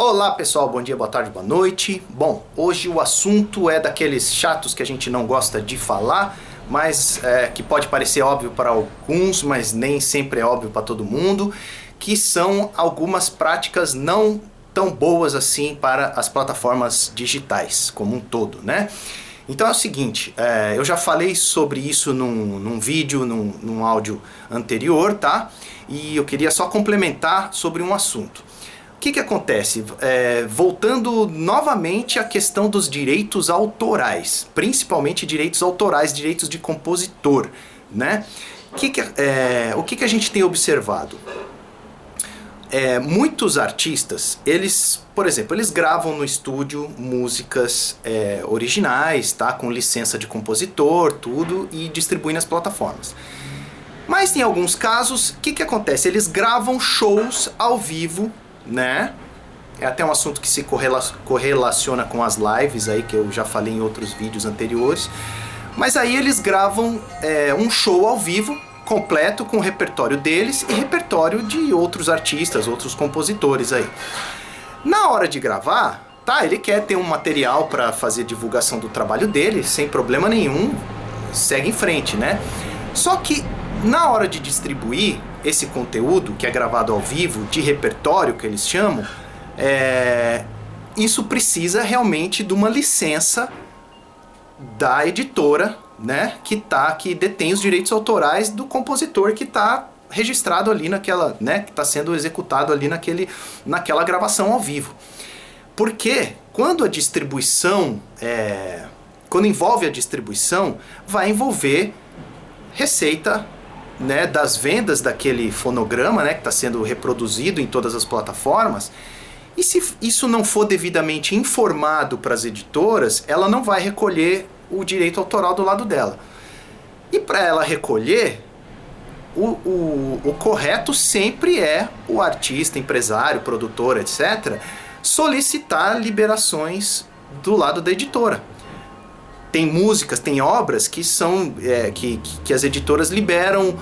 Olá pessoal, bom dia, boa tarde, boa noite. Bom, hoje o assunto é daqueles chatos que a gente não gosta de falar, mas é, que pode parecer óbvio para alguns, mas nem sempre é óbvio para todo mundo, que são algumas práticas não tão boas assim para as plataformas digitais como um todo, né? Então é o seguinte, é, eu já falei sobre isso num, num vídeo, num, num áudio anterior, tá? E eu queria só complementar sobre um assunto. O que, que acontece? É, voltando novamente à questão dos direitos autorais, principalmente direitos autorais, direitos de compositor, né? Que que, é, o que, que a gente tem observado? É, muitos artistas, eles, por exemplo, eles gravam no estúdio músicas é, originais, tá, com licença de compositor, tudo e distribuem nas plataformas. Mas em alguns casos, o que, que acontece? Eles gravam shows ao vivo, né? É até um assunto que se correla correlaciona com as lives aí que eu já falei em outros vídeos anteriores. Mas aí eles gravam é, um show ao vivo completo com o repertório deles e repertório de outros artistas, outros compositores aí. Na hora de gravar, tá, ele quer ter um material para fazer divulgação do trabalho dele, sem problema nenhum, segue em frente, né? Só que na hora de distribuir esse conteúdo que é gravado ao vivo, de repertório que eles chamam, é, isso precisa realmente de uma licença da editora né, que tá que detém os direitos autorais do compositor que está registrado ali naquela, né, que está sendo executado ali naquele, naquela gravação ao vivo. Porque quando a distribuição, é, quando envolve a distribuição, vai envolver receita né, das vendas daquele fonograma, né, que está sendo reproduzido em todas as plataformas. E se isso não for devidamente informado para as editoras, ela não vai recolher o direito autoral do lado dela. E para ela recolher, o, o, o, correto sempre é o artista, empresário, produtor, etc., solicitar liberações do lado da editora. Tem músicas, tem obras que são é, que, que as editoras liberam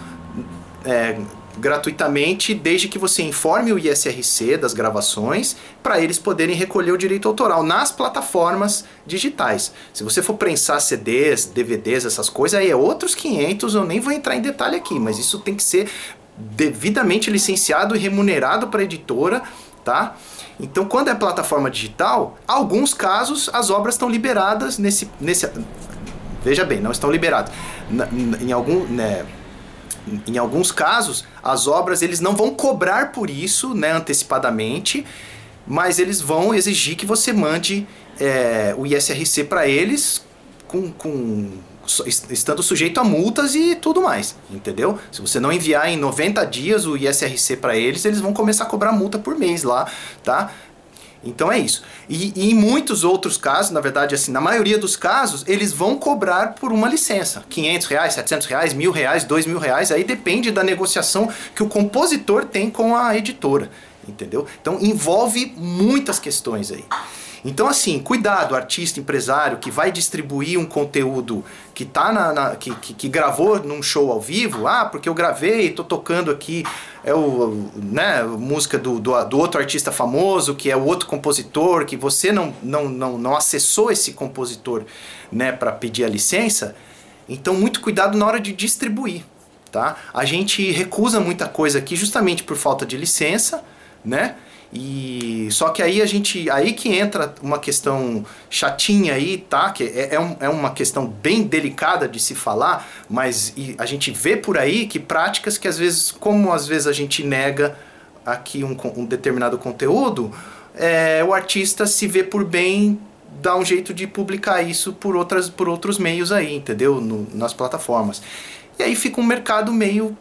é, gratuitamente, desde que você informe o ISRC das gravações, para eles poderem recolher o direito autoral nas plataformas digitais. Se você for prensar CDs, DVDs, essas coisas, aí é outros 500, eu nem vou entrar em detalhe aqui, mas isso tem que ser devidamente licenciado e remunerado para a editora, tá? Então, quando é plataforma digital, alguns casos as obras estão liberadas nesse, nesse veja bem, não estão liberadas. em algum, né, em alguns casos, as obras eles não vão cobrar por isso né, antecipadamente, mas eles vão exigir que você mande é, o ISRC para eles com, com, estando sujeito a multas e tudo mais, entendeu? Se você não enviar em 90 dias o ISRC para eles, eles vão começar a cobrar multa por mês lá, tá? Então é isso. E, e, em muitos outros casos, na verdade, assim, na maioria dos casos, eles vão cobrar por uma licença. 500 reais, 700 reais, mil reais, dois mil reais, aí depende da negociação que o compositor tem com a editora, entendeu? Então envolve muitas questões aí. Então, assim, cuidado, artista, empresário que vai distribuir um conteúdo que tá na, na que, que, que, gravou num show ao vivo, ah, porque eu gravei, tô tocando aqui é o, né, música do, do, do, outro artista famoso, que é o outro compositor, que você não, não, não, não acessou esse compositor né, para pedir a licença. Então, muito cuidado na hora de distribuir. Tá? A gente recusa muita coisa aqui justamente por falta de licença, né? E só que aí a gente aí que entra uma questão chatinha aí, tá? Que é, é, um, é uma questão bem delicada de se falar, mas a gente vê por aí que práticas que às vezes, como às vezes a gente nega aqui um, um determinado conteúdo, é, o artista se vê por bem dar um jeito de publicar isso por, outras, por outros meios aí, entendeu? No, nas plataformas. E aí fica um mercado meio,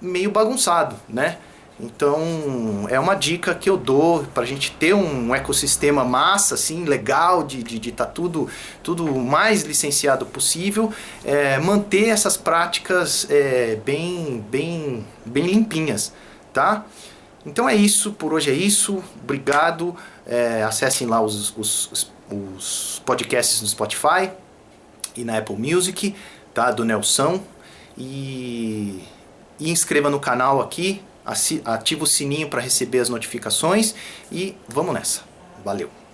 meio bagunçado, né? Então, é uma dica que eu dou para a gente ter um ecossistema massa, assim, legal, de estar de, de tá tudo, tudo mais licenciado possível, é, manter essas práticas é, bem, bem, bem limpinhas, tá? Então é isso, por hoje é isso, obrigado, é, acessem lá os, os, os podcasts no Spotify e na Apple Music, tá? Do Nelson, e, e inscreva no canal aqui, ativa o sininho para receber as notificações e vamos nessa. Valeu!